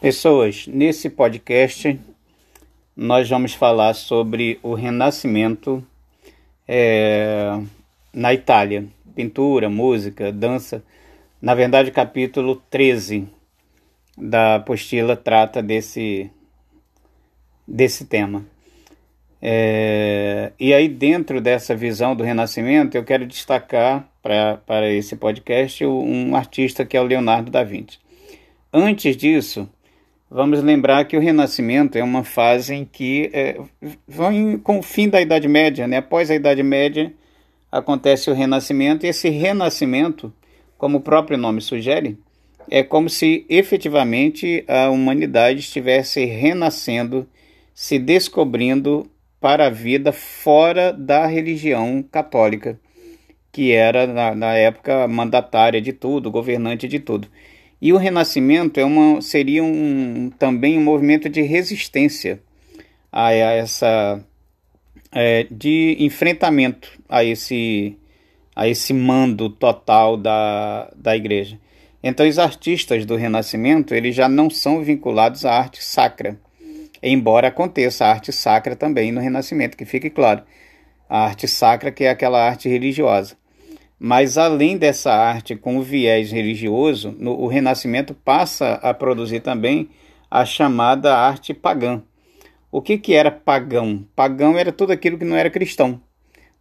Pessoas, nesse podcast nós vamos falar sobre o Renascimento é, na Itália. Pintura, música, dança. Na verdade, o capítulo 13 da apostila trata desse, desse tema. É, e aí, dentro dessa visão do Renascimento, eu quero destacar para esse podcast um artista que é o Leonardo da Vinci. Antes disso, Vamos lembrar que o Renascimento é uma fase em que é, com o fim da Idade Média, né? após a Idade Média acontece o Renascimento, e esse Renascimento, como o próprio nome sugere, é como se efetivamente a humanidade estivesse renascendo, se descobrindo para a vida fora da religião católica, que era na, na época mandatária de tudo, governante de tudo. E o Renascimento é uma, seria um, também um movimento de resistência a, a essa é, de enfrentamento a esse a esse mando total da, da igreja. Então os artistas do Renascimento eles já não são vinculados à arte sacra, embora aconteça a arte sacra também no Renascimento, que fique claro, a arte sacra que é aquela arte religiosa. Mas além dessa arte com o viés religioso, no, o Renascimento passa a produzir também a chamada arte pagã. O que, que era pagão? Pagão era tudo aquilo que não era cristão.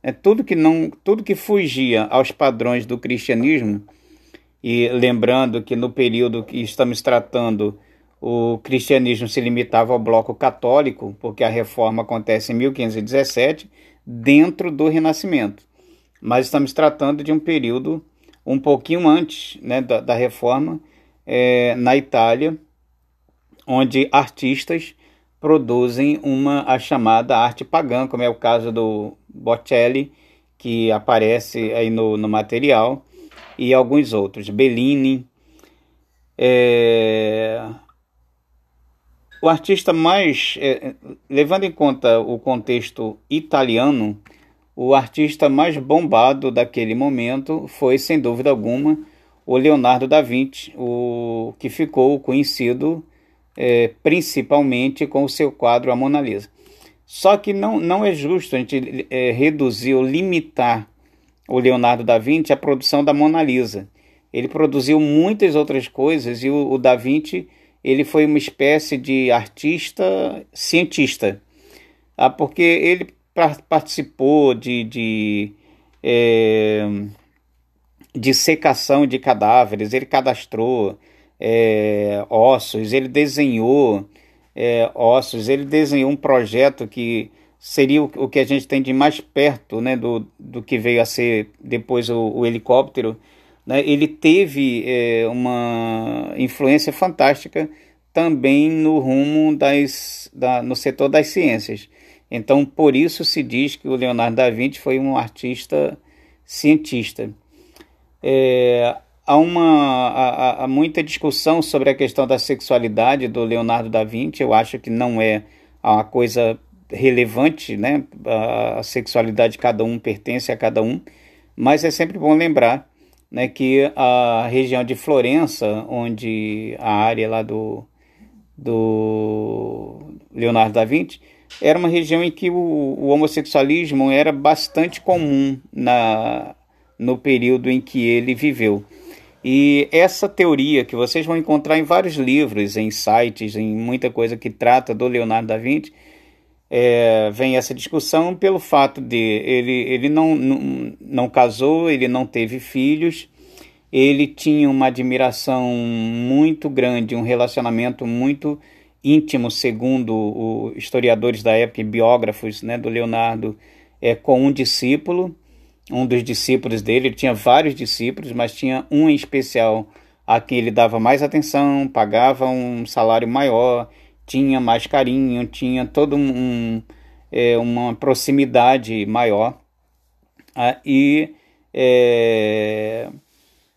É tudo que não, tudo que fugia aos padrões do cristianismo. E lembrando que no período que estamos tratando, o cristianismo se limitava ao bloco católico, porque a reforma acontece em 1517, dentro do Renascimento mas estamos tratando de um período um pouquinho antes né, da, da reforma é, na Itália, onde artistas produzem uma a chamada arte pagã, como é o caso do Botticelli, que aparece aí no, no material, e alguns outros, Bellini. É... O artista mais, é, levando em conta o contexto italiano, o artista mais bombado daquele momento foi, sem dúvida alguma, o Leonardo da Vinci, o que ficou conhecido é, principalmente com o seu quadro A Mona Lisa. Só que não, não é justo a gente é, reduzir ou limitar o Leonardo da Vinci à produção da Mona Lisa. Ele produziu muitas outras coisas e o, o da Vinci ele foi uma espécie de artista cientista, ah, porque ele participou de, de, é, de secação de cadáveres, ele cadastrou é, ossos, ele desenhou é, ossos, ele desenhou um projeto que seria o, o, que a gente tem de mais perto né, do, do que veio a ser depois o, o helicóptero. Né? Ele teve é, uma influência fantástica também no rumo das, da, no setor das ciências. Então, por isso se diz que o Leonardo da Vinci foi um artista cientista. É, há, uma, há, há, muita discussão sobre a questão da sexualidade do Leonardo da Vinci. Eu acho que não é uma coisa relevante, né? A sexualidade de cada um pertence a cada um, mas é sempre bom lembrar né, que a região de Florença, onde a área lá do, do Leonardo da Vinci, era uma região em que o, o homossexualismo era bastante comum na, no período em que ele viveu. E essa teoria que vocês vão encontrar em vários livros, em sites, em muita coisa que trata do Leonardo da Vinci, é, vem essa discussão pelo fato de ele, ele não, não, não casou, ele não teve filhos, ele tinha uma admiração muito grande, um relacionamento muito íntimo, segundo os historiadores da época e biógrafos né, do Leonardo, é, com um discípulo, um dos discípulos dele. Ele tinha vários discípulos, mas tinha um em especial a quem ele dava mais atenção, pagava um salário maior, tinha mais carinho, tinha todo um, um é, uma proximidade maior. Ah, e é,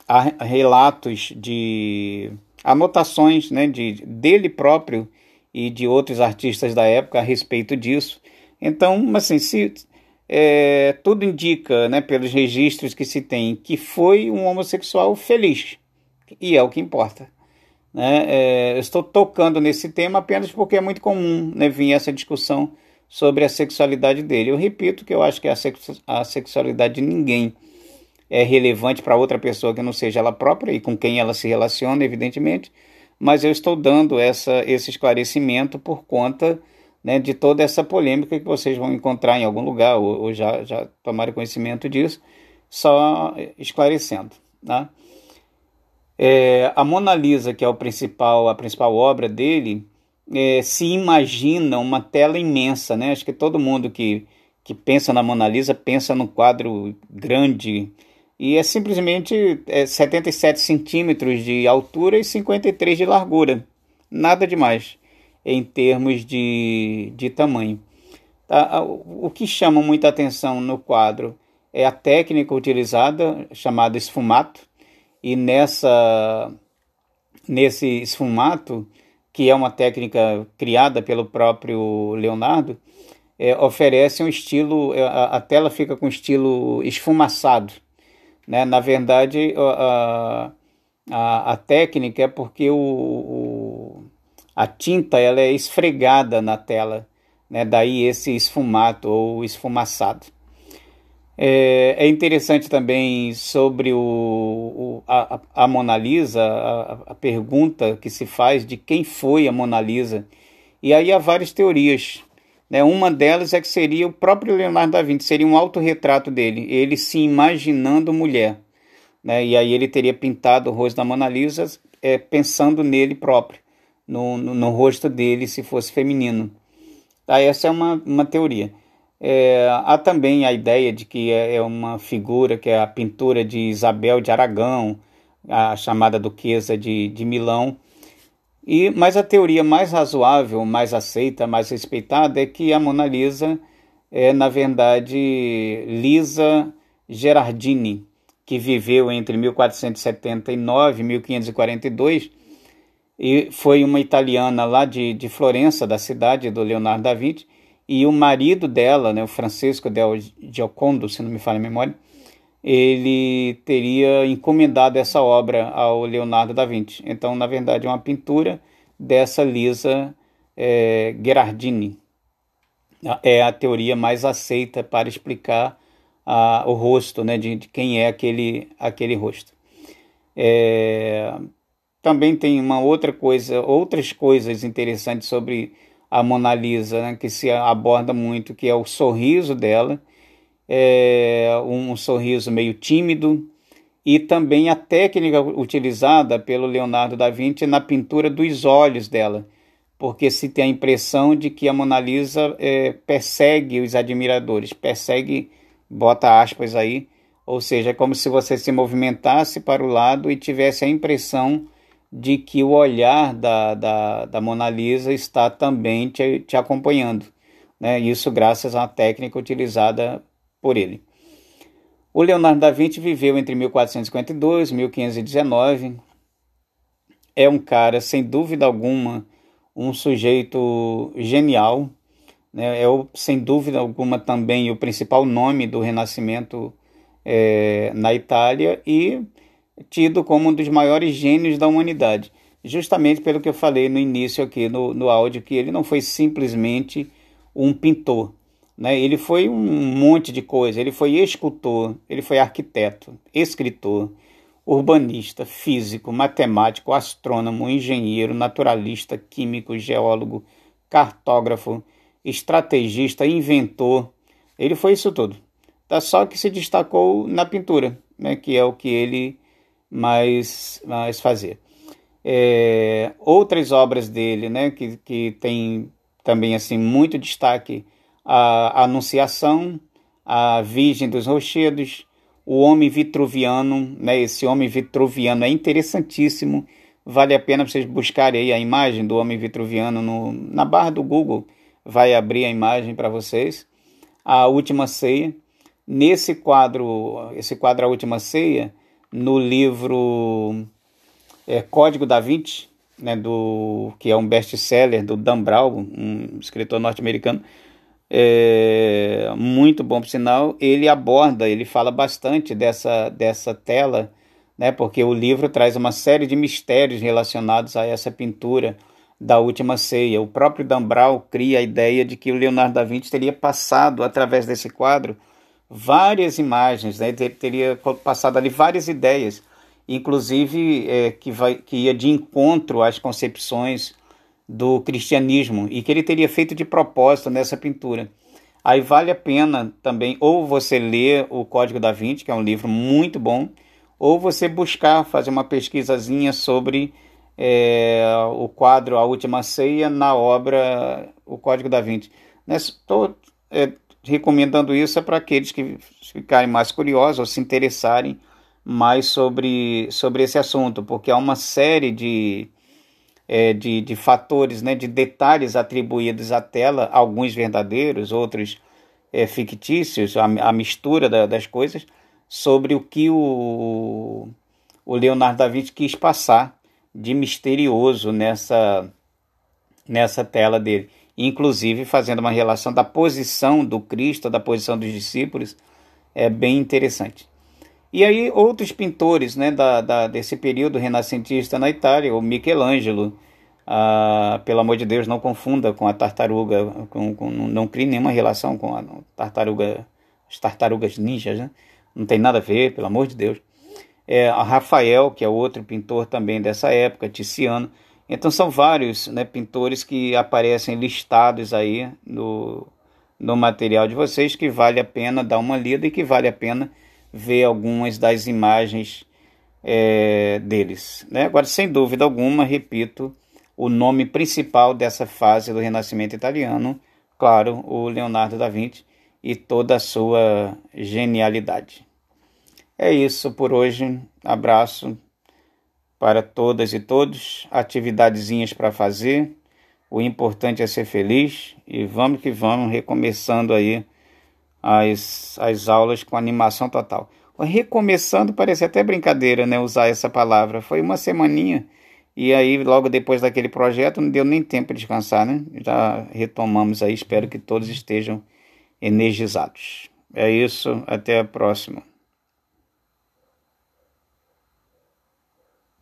há relatos de anotações né, de, dele próprio e de outros artistas da época a respeito disso. Então, assim, se, é, tudo indica, né, pelos registros que se tem, que foi um homossexual feliz, e é o que importa. Né? É, eu estou tocando nesse tema apenas porque é muito comum né, vir essa discussão sobre a sexualidade dele. Eu repito que eu acho que a, sexu a sexualidade de ninguém é relevante para outra pessoa que não seja ela própria e com quem ela se relaciona, evidentemente, mas eu estou dando essa, esse esclarecimento por conta né, de toda essa polêmica que vocês vão encontrar em algum lugar ou, ou já, já tomaram conhecimento disso, só esclarecendo. Né? É, a Mona Lisa, que é o principal, a principal obra dele, é, se imagina uma tela imensa, né? Acho que todo mundo que, que pensa na Mona Lisa pensa num quadro grande e é simplesmente é, 77 centímetros de altura e 53 de largura. Nada demais em termos de, de tamanho. Tá? O que chama muita atenção no quadro é a técnica utilizada, chamada esfumato, e nessa nesse esfumato, que é uma técnica criada pelo próprio Leonardo, é, oferece um estilo, é, a, a, tela fica com estilo esfumaçado. Né? Na verdade, a, a, a técnica é porque o, o, a tinta ela é esfregada na tela, né? daí esse esfumato ou esfumaçado. É, é interessante também sobre o, o a, a, Mona Lisa, a, a, pergunta que se faz de quem foi a Mona Lisa. E aí há várias teorias. Né? Uma delas é que seria o próprio Leonardo da Vinci, seria um autorretrato dele, ele se imaginando mulher. Né? E aí ele teria pintado o rosto da Mona Lisa é, pensando nele próprio, no, no, no rosto dele, se fosse feminino. Tá? Essa é uma, uma teoria. É, há também a ideia de que é, é uma figura que é a pintura de Isabel de Aragão, a chamada Duquesa de, de Milão. E, mas a teoria mais razoável, mais aceita, mais respeitada é que a Mona Lisa é, na verdade, Lisa Gerardini, que viveu entre 1479 e 1542 e foi uma italiana lá de, de Florença, da cidade do Leonardo da Vinci, e o marido dela, né, o Francisco del Giocondo, se não me falha a memória, ele teria encomendado essa obra ao Leonardo da Vinci. Então, na verdade, é uma pintura dessa Lisa é, Gherardini. É a teoria mais aceita para explicar a, o rosto, né, de, de, quem é aquele, aquele rosto. É, também tem uma outra coisa, outras coisas interessantes sobre a Mona Lisa, né, que se aborda muito, que é o sorriso dela, é um sorriso meio tímido, e também a técnica utilizada pelo Leonardo da Vinci na pintura dos olhos dela, porque se tem a impressão de que a Mona Lisa é, persegue os admiradores, persegue, bota aspas aí, ou seja, é como se você se movimentasse para o lado e tivesse a impressão de que o olhar da, da, da Mona Lisa está também te, te acompanhando. Né? Isso graças à técnica utilizada por ele. O Leonardo da Vinci viveu entre 1452 e 1519. É um cara, sem dúvida alguma, um sujeito genial. Né? É, sem dúvida alguma, também o principal nome do Renascimento é, na Itália e tido como um dos maiores gênios da humanidade, justamente pelo que eu falei no início aqui no, no áudio, que ele não foi simplesmente um pintor, né? ele foi um monte de coisa, ele foi escultor, ele foi arquiteto, escritor, urbanista, físico, matemático, astrônomo, engenheiro, naturalista, químico, geólogo, cartógrafo, estrategista, inventor, ele foi isso tudo. Tá só que se destacou na pintura, né, que é o que ele mais, mais fazer. É, outras obras dele, né, que, que tem também assim muito destaque, a Anunciação, a Virgem dos Rochedos, o Homem Vitruviano, né, esse Homem Vitruviano é interessantíssimo, vale a pena vocês buscarem aí a imagem do Homem Vitruviano no, na barra do Google, vai abrir a imagem para vocês. A Última Ceia, nesse quadro, esse quadro A Última Ceia, no livro é, Código da Vinci, né, do, que é um best-seller do Dan Brown, um escritor norte-americano, é, muito bom por sinal, ele aborda, ele fala bastante dessa, dessa tela, né? Porque o livro traz uma série de mistérios relacionados a essa pintura da Última Ceia. O próprio Dan Brown cria a ideia de que o Leonardo da Vinci teria passado através desse quadro várias imagens, né? teria passado ali várias ideias, inclusive é, que, vai, que ia de encontro às concepções do cristianismo e que ele teria feito de propósito nessa pintura. Aí vale a pena também ou você ler o Código da Vinci, que é um livro muito bom, ou você buscar fazer uma pesquisazinha sobre é, o quadro A Última Ceia na obra O Código da Vinci. Estou é, recomendando isso para aqueles que ficarem mais curiosos ou se interessarem mais sobre, sobre esse assunto, porque há uma série de, é, de, de fatores, né, de detalhes atribuídos à tela, alguns verdadeiros, outros é, fictícios, a, a mistura da, das coisas, sobre o que o, o Leonardo da Vinci quis passar de misterioso nessa, nessa tela dele. Inclusive fazendo uma relação da posição do Cristo, da posição dos discípulos, é bem interessante. E aí outros pintores né, da, da, desse período renascentista na Itália, o Michelangelo, ah, pelo amor de Deus, não confunda com a tartaruga, com, com, não crie nenhuma relação com a tartaruga, as tartarugas ninjas, né? não tem nada a ver, pelo amor de Deus. É, Rafael, que é outro pintor também dessa época, Tiziano. Então são vários né, pintores que aparecem listados aí no, no material de vocês que vale a pena dar uma lida e que vale a pena ver algumas das imagens é, deles. Né? Agora, sem dúvida alguma, repito, o nome principal dessa fase do Renascimento italiano, claro, o Leonardo da Vinci, e toda a sua genialidade. É isso por hoje. Abraço para todas e todos. Atividadezinhas para fazer. O importante é ser feliz e vamos que vamos, recomeçando aí as, as aulas com animação total. Recomeçando parece até brincadeira, né? Usar essa palavra. Foi uma semaninha e aí logo depois daquele projeto não deu nem tempo de descansar, né? Já retomamos aí. Espero que todos estejam energizados. É isso, até a próxima.